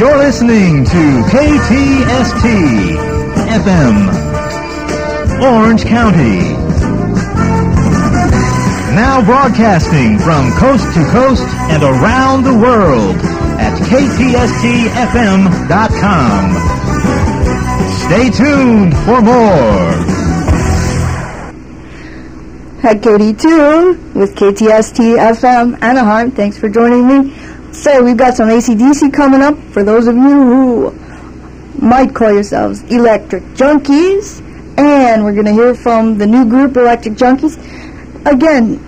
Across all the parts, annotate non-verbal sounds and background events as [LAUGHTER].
You're listening to KTST FM, Orange County. Now broadcasting from coast to coast and around the world at KTSTFM.com. Stay tuned for more. Hi, KD2 with KTST FM Anaheim. Thanks for joining me. So we've got some ACDC coming up for those of you who might call yourselves Electric Junkies. And we're going to hear from the new group Electric Junkies. Again,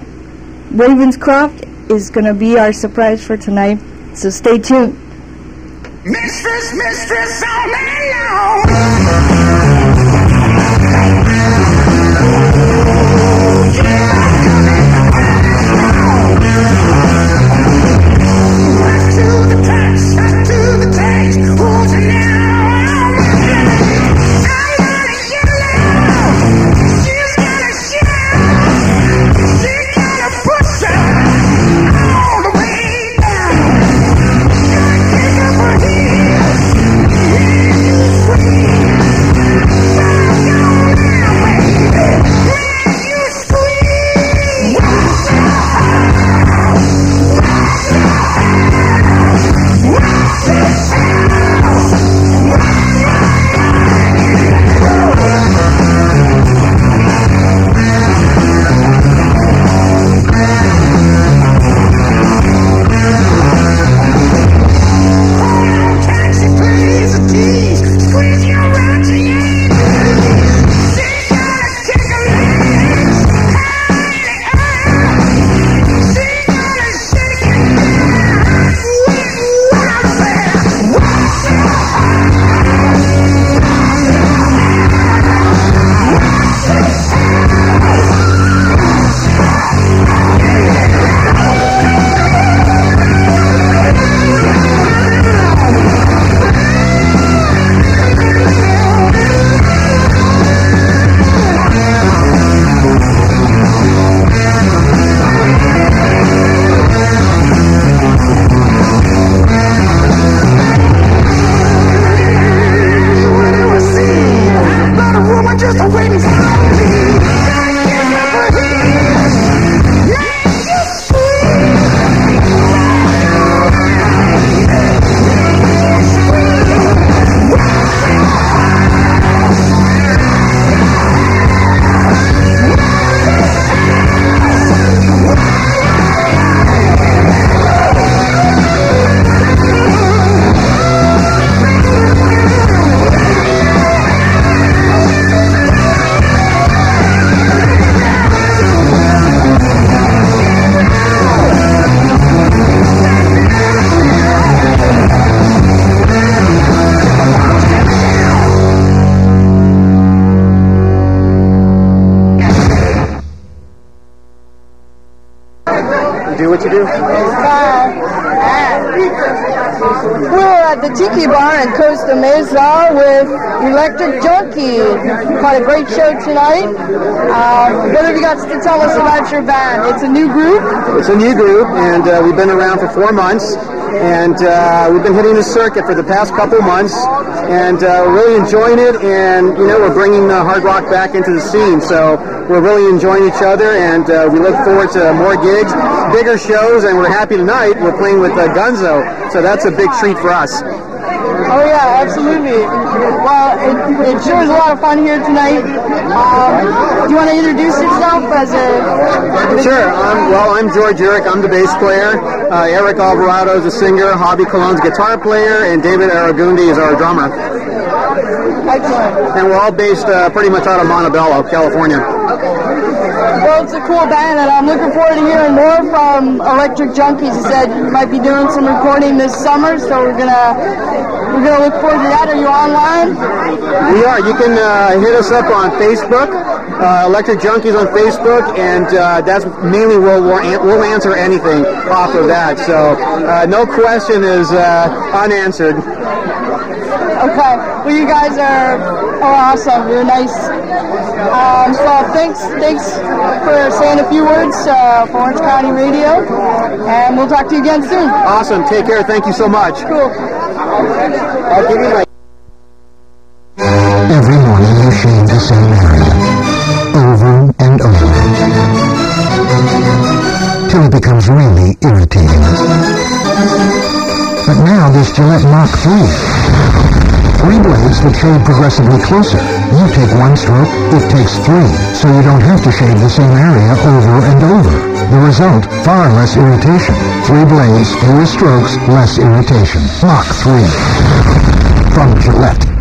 Ravenscroft is going to be our surprise for tonight. So stay tuned. Mistress, mistress, all night long. Back Electric Junkie. Quite a great show tonight. Um, what have you got to tell us about your band? It's a new group. It's a new group, and uh, we've been around for four months, and uh, we've been hitting the circuit for the past couple months, and uh, we're really enjoying it. And you know, we're bringing uh, hard rock back into the scene, so we're really enjoying each other, and uh, we look forward to more gigs, bigger shows, and we're happy tonight. We're playing with uh, Gunzo, so that's a big treat for us. Oh yeah, absolutely. Well, it, it sure is a lot of fun here tonight. Um, do you want to introduce yourself as a? Sure. Um, well, I'm George Eric. I'm the bass player. Uh, Eric Alvarado is the singer. Hobby Cologne's guitar player, and David Aragundi is our drummer. Excellent. And we're all based uh, pretty much out of Montebello, California. Well, it's a cool band, and I'm looking forward to hearing more from Electric Junkies. You said you might be doing some recording this summer, so we're gonna we're gonna look forward to that. Are you online? We are. You can uh, hit us up on Facebook, uh, Electric Junkies on Facebook, and uh, that's mainly where we'll, we'll answer anything off of that. So uh, no question is uh, unanswered. Okay. Well, you guys are, are awesome. You're nice. Um, so thanks, thanks for saying a few words uh, for Orange County Radio, and we'll talk to you again soon. Awesome. Take care. Thank you so much. Cool. I'll give you my. Every morning you shave the same area, over and over, till it becomes really irritating. But now there's Gillette Mach 3. Three blades that shave progressively closer. You take one stroke, it takes three, so you don't have to shave the same area over and over. The result, far less irritation. Three blades, fewer strokes, less irritation. Mach 3. From Gillette.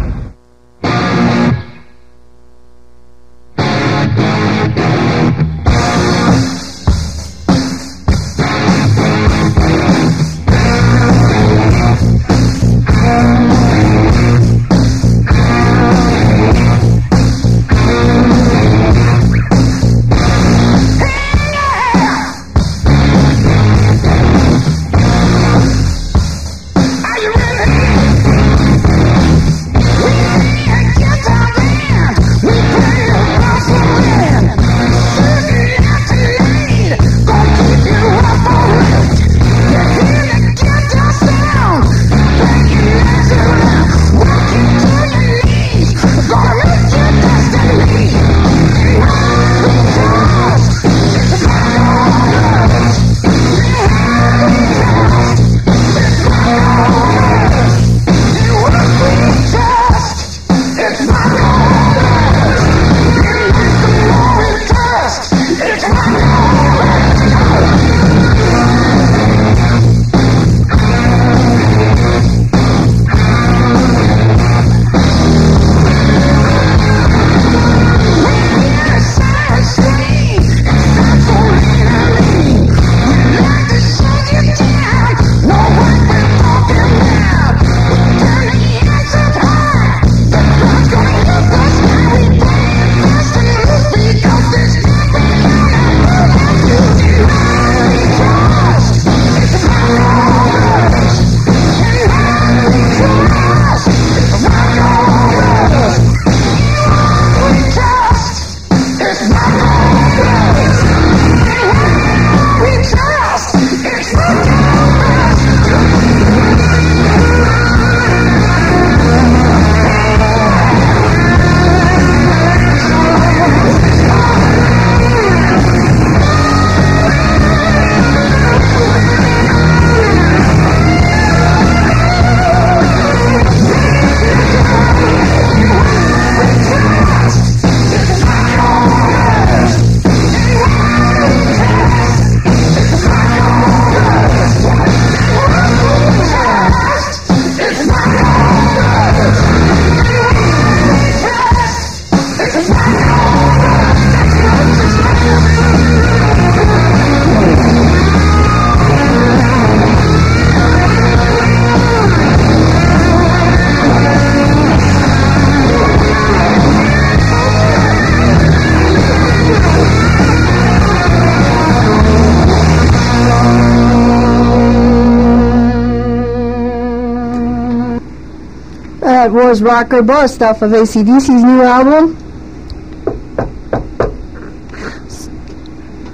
That was Rock or Bust off of ACDC's new album.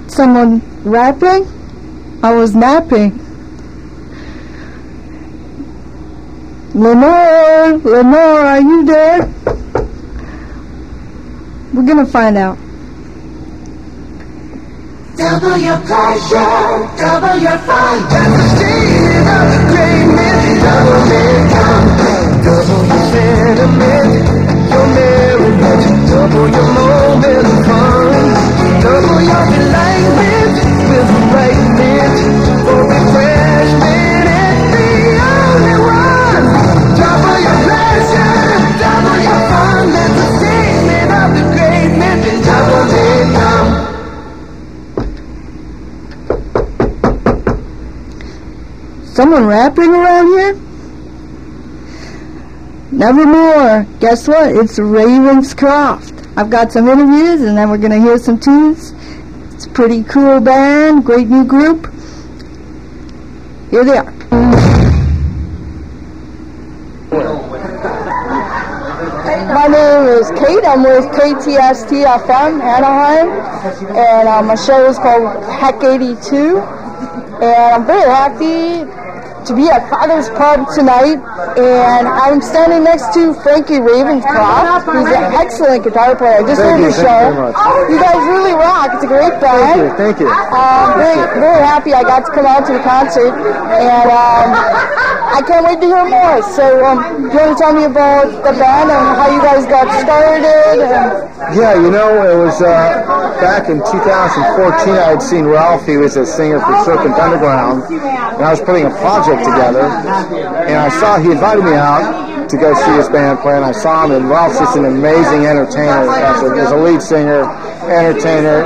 Someone rapping? I was napping. Lenore, Lenore, are you there? We're gonna find out. Double your pleasure, double your fun. Of the double income. Your double your moment of fun. Double your with mint for refreshment. The only one. Double your pleasure, double your fun. That's the statement of the great double. Someone rapping around here? Nevermore. Guess what? It's Ravenscroft. I've got some interviews and then we're going to hear some tunes. It's a pretty cool band, great new group. Here they are. My name is Kate. I'm with KTST FM Anaheim, and uh, my show is called Heck 82. And I'm very happy to be at Father's Pub tonight, and I'm standing next to Frankie Ravenscroft, who's an excellent guitar player. I just Thank heard you, the show. you. You guys really rock. It's a great band. Thank you, thank you. Um, very, very happy I got to come out to the concert, and um, I can't wait to hear more. So, um, do you want to tell me about the band and how you guys got started? And, Yeah, you know, it was uh, back in 2014. I had seen Ralph. He was a singer for Serpent Underground, and I was putting a project together. And I saw he invited me out to go see his band play, and I saw him. And Ralph's just an amazing entertainer as a, as a lead singer, entertainer,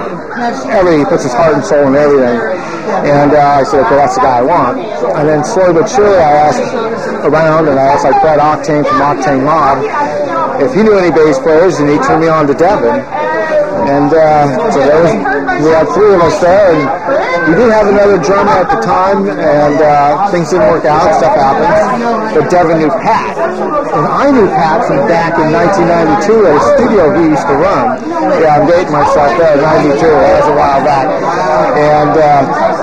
everything. He puts his heart and soul in everything. And uh, I said, okay, that's the guy I want. And then slowly but surely, I asked around, and I asked like Brett Octane from Octane Mob if he knew any bass players, and he turned me on to Devin. And uh, so there was, we had three of us there, and we did have another drummer at the time, and uh, things didn't work out, stuff happens. But Devin knew Pat, and I knew Pat from back in 1992 at a studio he used to run. Yeah, I'm dating myself there, 92, that was a while back. And uh,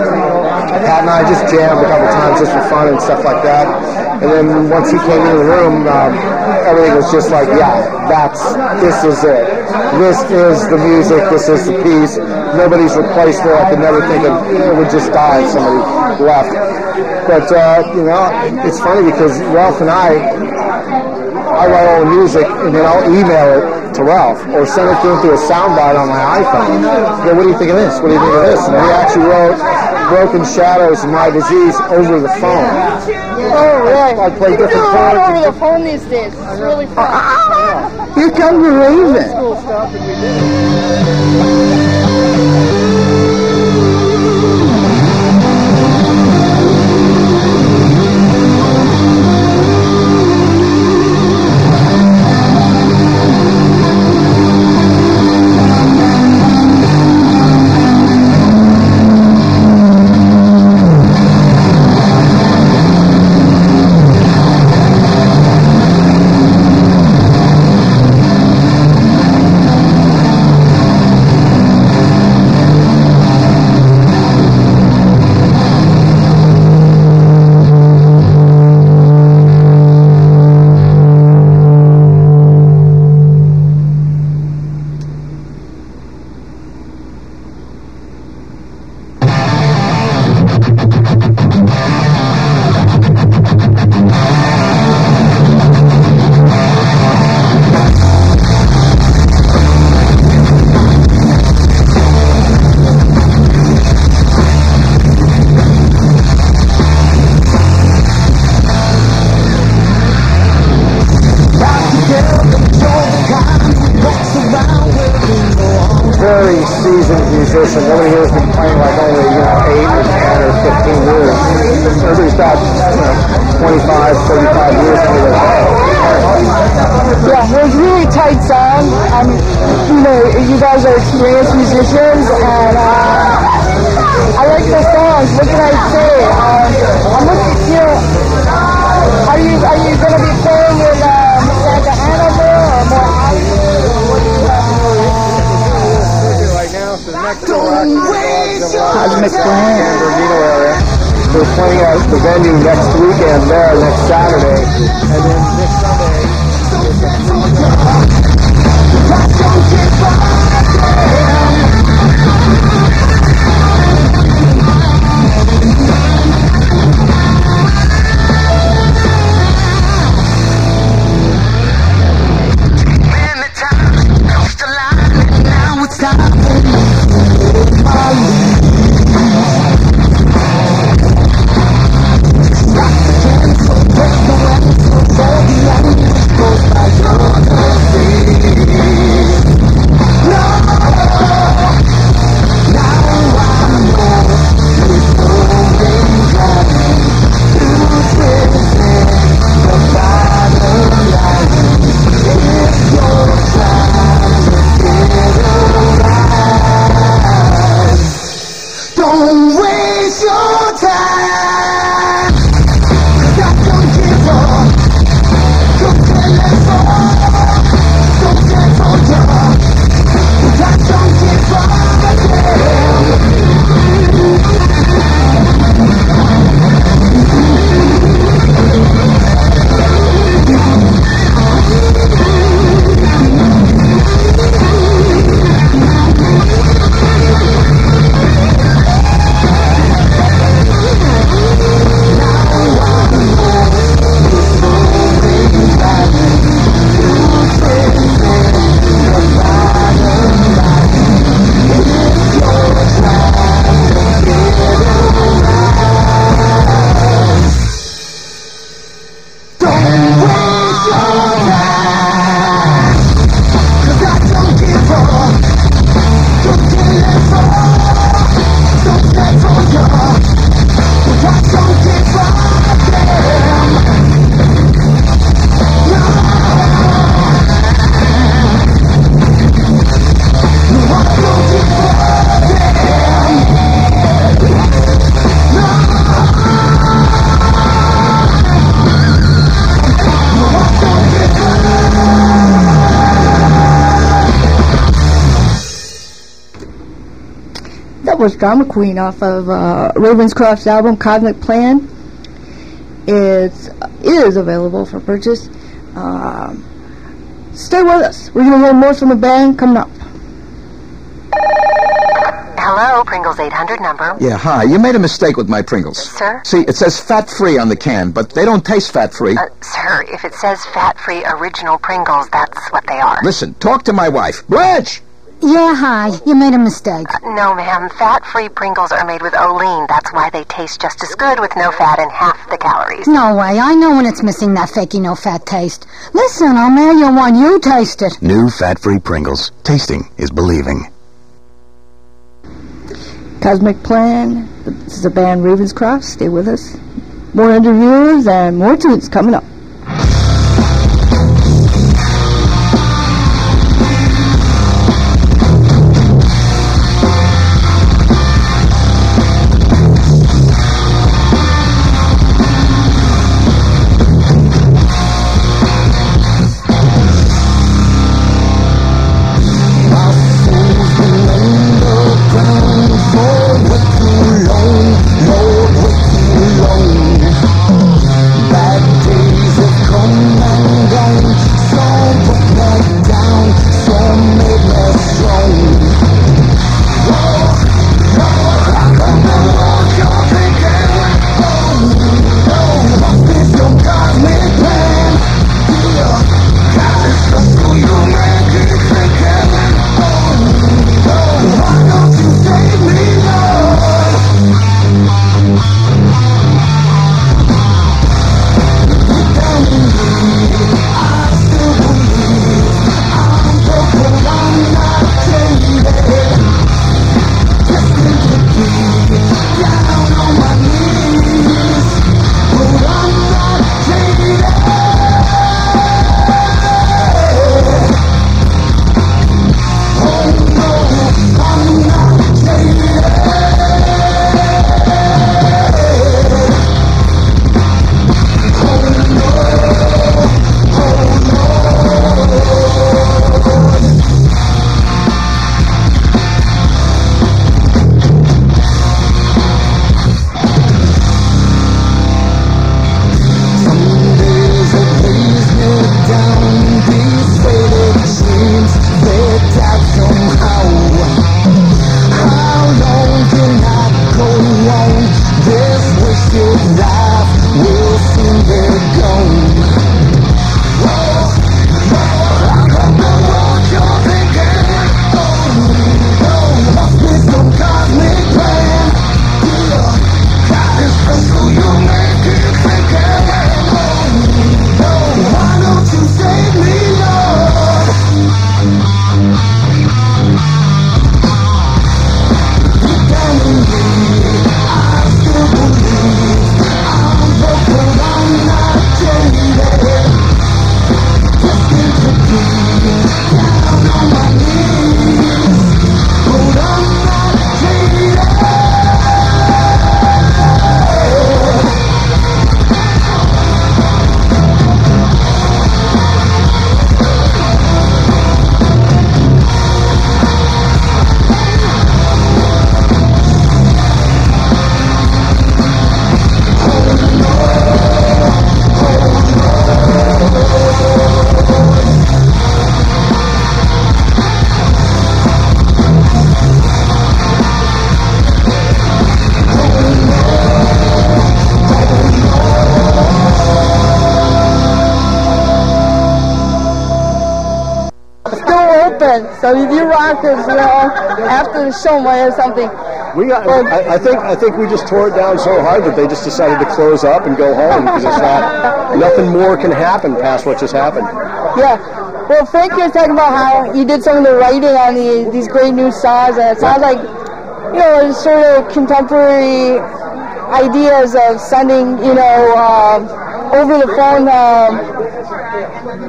Pat and I just jammed a couple times just for fun and stuff like that. And then once he came into the room, um, everything was just like, yeah, that's, this is it. This is the music, this is the piece. Nobody's replaceable. I could never think of, it would just die if somebody left. But, uh, you know, it's funny because Ralph and I, I write all the music and then I'll email it to Ralph or send it to him through a soundbite on my iPhone. Go, what do you think of this? What do you think of this? And he actually wrote Broken Shadows and My Disease over the phone. oh, right. I play You different do a lot chords. over the phone these days. It's really fun. Here comes the Raven. Very seasoned musician. Nobody here has been playing like only, you know, 8 or 10 or 15 years. Everybody's got, you know, 25, 35 years under their. Yeah, it was really tight sound. Um, you know, you guys are experienced musicians, and uh, I like the songs. What can I say? Um, I'm looking, know, are you are you to be playing with um, Plan. San area. We're playing at the venue next weekend there, next Saturday. And then this Sunday, was Drama Queen off of uh, Ravenscroft's album Cosmic Plan. It's is available for purchase. Um, stay with us. We're gonna hear more from the band coming up. Hello, Pringles 800 number. Yeah, hi. You made a mistake with my Pringles. Sir? See, it says fat-free on the can, but they don't taste fat-free. Uh, sir, if it says fat-free original Pringles, that's what they are. Listen, talk to my wife. Blanche! Yeah, hi. You made a mistake. Uh, no, ma'am. Fat-free Pringles are made with Olean. That's why they taste just as good with no fat and half the calories. No way. I know when it's missing that fakey no fat taste. Listen, I'll mail you one. You taste it. New fat-free Pringles. Tasting is believing. Cosmic Plan. This is the band Ravenscroft. Stay with us. More interviews and more tunes coming up. Show might have something. We got. I, I think. I think we just tore it down so hard that they just decided to close up and go home because it's not. Nothing more can happen past what just happened. Yeah. Well, Frank, you're talking about how you did some of the writing on the, these great new songs, and it sounds like, you know, sort of contemporary ideas of sending, you know, uh, over the phone um,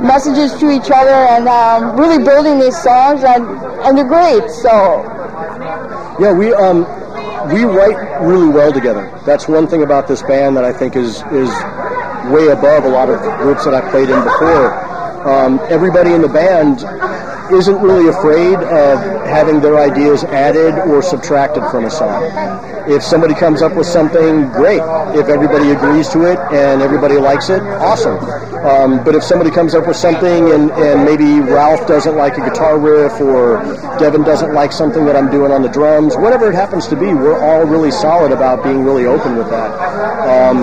messages to each other and um, really building these songs, and, and they're great. So, Yeah, we um, we write really well together. That's one thing about this band that I think is is way above a lot of groups that I played in before. Um, everybody in the band isn't really afraid of having their ideas added or subtracted from a song. If somebody comes up with something, great. If everybody agrees to it and everybody likes it, awesome. Um, but if somebody comes up with something and, and maybe Ralph doesn't like a guitar riff or Devin doesn't like something that I'm doing on the drums, whatever it happens to be, we're all really solid about being really open with that. Um,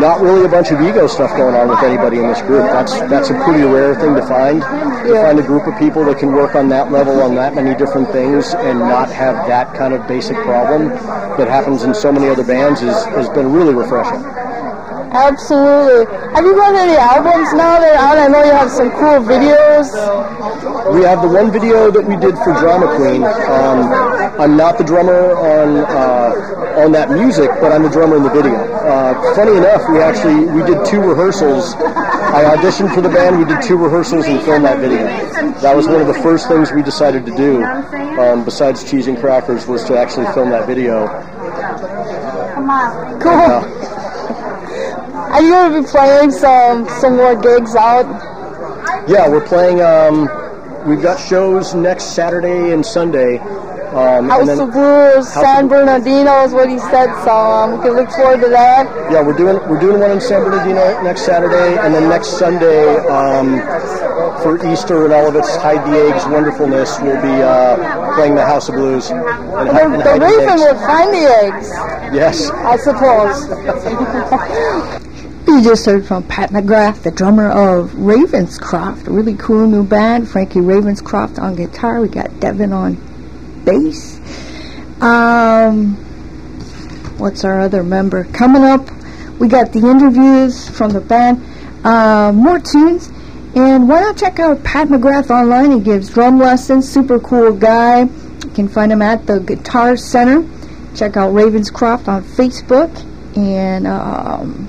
not really a bunch of ego stuff going on with anybody in this group. That's that's a pretty rare thing to find. To find a group of people that can work on that level on that many different things and not have that kind of basic problem that happens in so many other bands is, has been really refreshing. Absolutely. Have you got any albums now that are out? I know you have some cool videos. We have the one video that we did for Drama Queen. Um, I'm not the drummer on uh, on that music, but I'm the drummer in the video. Uh, funny enough, we actually we did two rehearsals. I auditioned for the band. We did two rehearsals and filmed that video. That was one of the first things we decided to do, um, besides cheese and crackers, was to actually film that video. Cool. Are you to be playing some some more gigs out? Yeah, we're playing. Um, we've got shows next Saturday and Sunday. Um, House and then, of Blues, House San of- Bernardino is what he said, so um, we can look forward to that. Yeah, we're doing we're doing one in San Bernardino next Saturday, and then next Sunday um, for Easter and all of its hide the eggs wonderfulness, we'll be uh, playing the House of Blues. And, The, hi- and the hide the Raven eggs. would find the eggs, Yes. I suppose. [LAUGHS] You just heard from Pat McGrath, the drummer of Ravenscroft, a really cool new band. Frankie Ravenscroft on guitar. We got Devin on bass. Um, what's our other member? Coming up, we got the interviews from the band, uh, more tunes. And why not check out Pat McGrath online? He gives drum lessons, super cool guy. You can find him at the Guitar Center. Check out Ravenscroft on Facebook. And um,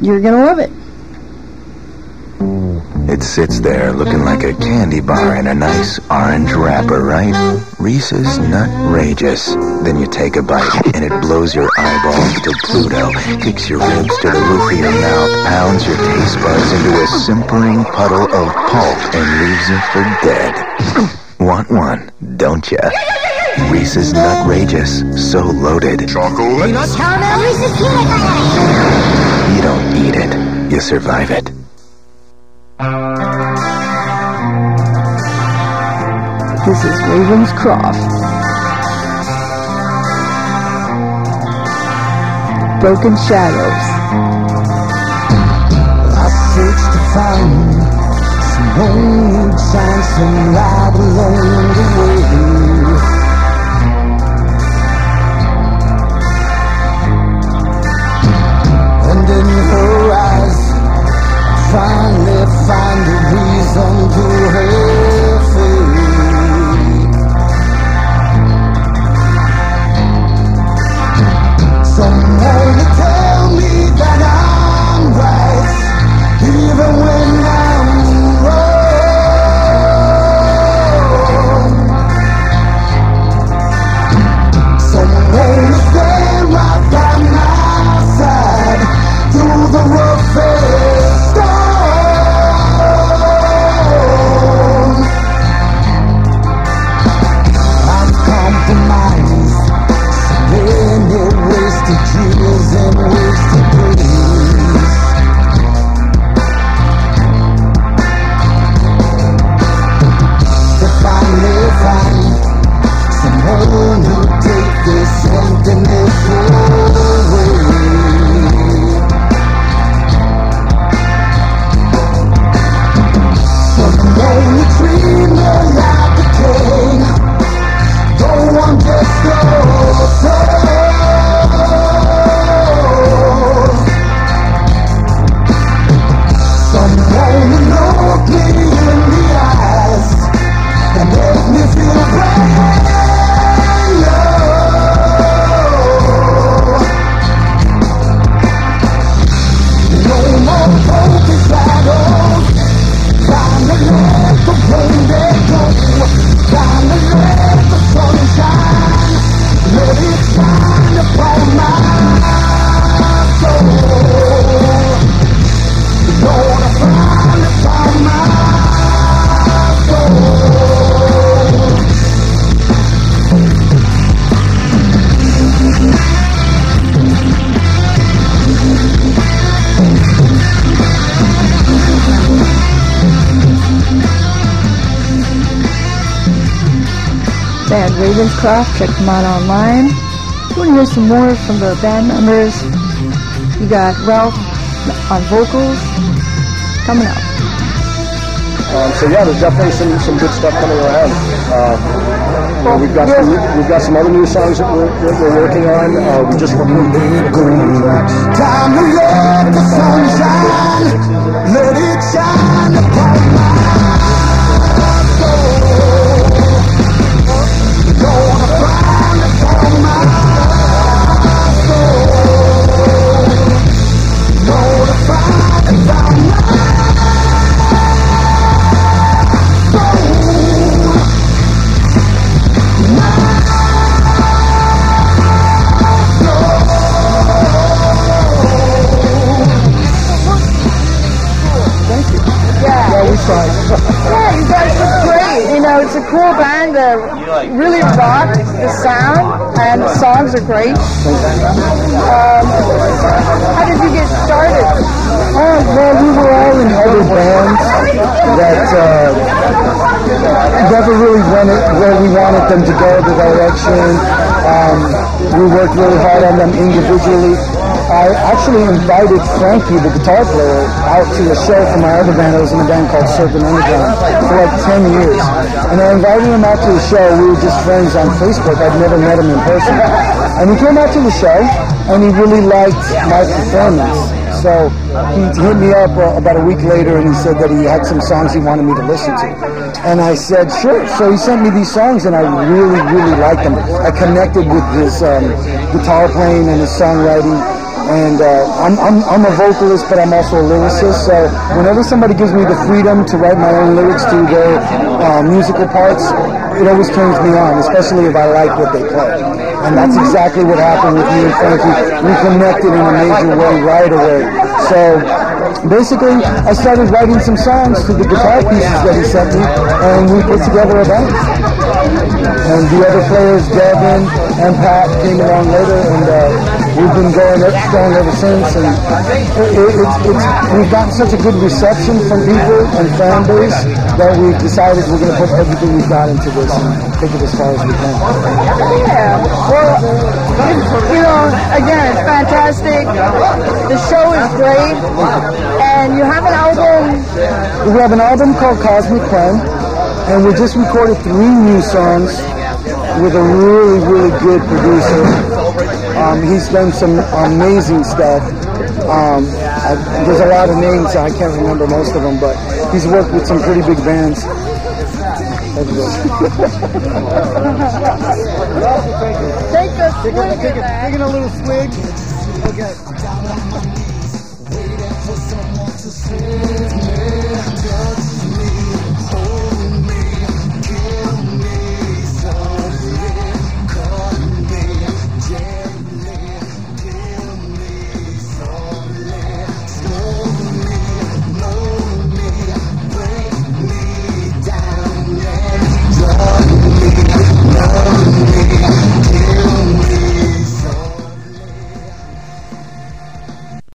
you're going to love it. It sits there looking like a candy bar in a nice orange wrapper, right? Reese's Nutrageous. Then you take a bite and it blows your eyeballs to Pluto, kicks your ribs to the roof of your mouth, pounds your taste buds into a simpering puddle of pulp and leaves you for dead. [CLEARS THROAT] Want one, don't ya? Reese's Nutrageous. So loaded. Chocolate? Caramel Reese's Peanut Butter. You don't eat it. You survive it. This is Ravenscroft. Broken Shadows. I searched to find some home, shine some light along the way. And in her eyes, I finally find a reason to her band Ravenscroft. Check them out online. If you want to hear some more from the band members, you got Ralph on vocals coming up. Um, so yeah, there's definitely some, some good stuff coming around. Uh, you know, we've got some we've got some other new songs that we're, that we're working on. Uh, we just recorded green tracks. Time to let the sunshine, let it shine songs are great. Um, how did you get started? Oh, well, we were all in other bands that uh, never really went where we wanted them to go, the direction. Um, we worked really hard on them individually. I actually invited Frankie, the guitar player, out to a show for my other band. I was in a band called Serpent Underground for like 10 years. And I invited him out to the show. We were just friends on Facebook. I'd never met him in person. And he came out to the show, and he really liked my performance. So he hit me up uh, about a week later and he said that he had some songs he wanted me to listen to. And I said, sure. So he sent me these songs and I really, really liked them. I connected with his um, guitar playing and his songwriting. And uh, I'm, I'm, I'm a vocalist, but I'm also a lyricist. So whenever somebody gives me the freedom to write my own lyrics to their uh, musical parts, it always turns me on, especially if I like what they play. And that's exactly what happened with me and Frankie. We connected in a major way right away. So basically, I started writing some songs to the guitar pieces that he sent me, and we put together a band. And the other players, Devin and Pat, came along later, and uh, we've been going up strong ever since. And it, it, it's, it's, we've gotten such a good reception from people and fan base that we've decided we're going to put everything we've got into this and take it as far as we can. Yeah. Well, you know, again, it's fantastic. The show is great, and you have an album. We have an album called Cosmic Plan, and we just recorded three new songs with a really, really good producer. Um, he's done some amazing stuff. Um, I, there's a lot of names, I can't remember most of them, but he's worked with some pretty big bands. Take a swig Taking, of taking, that. taking a little swig. Okay.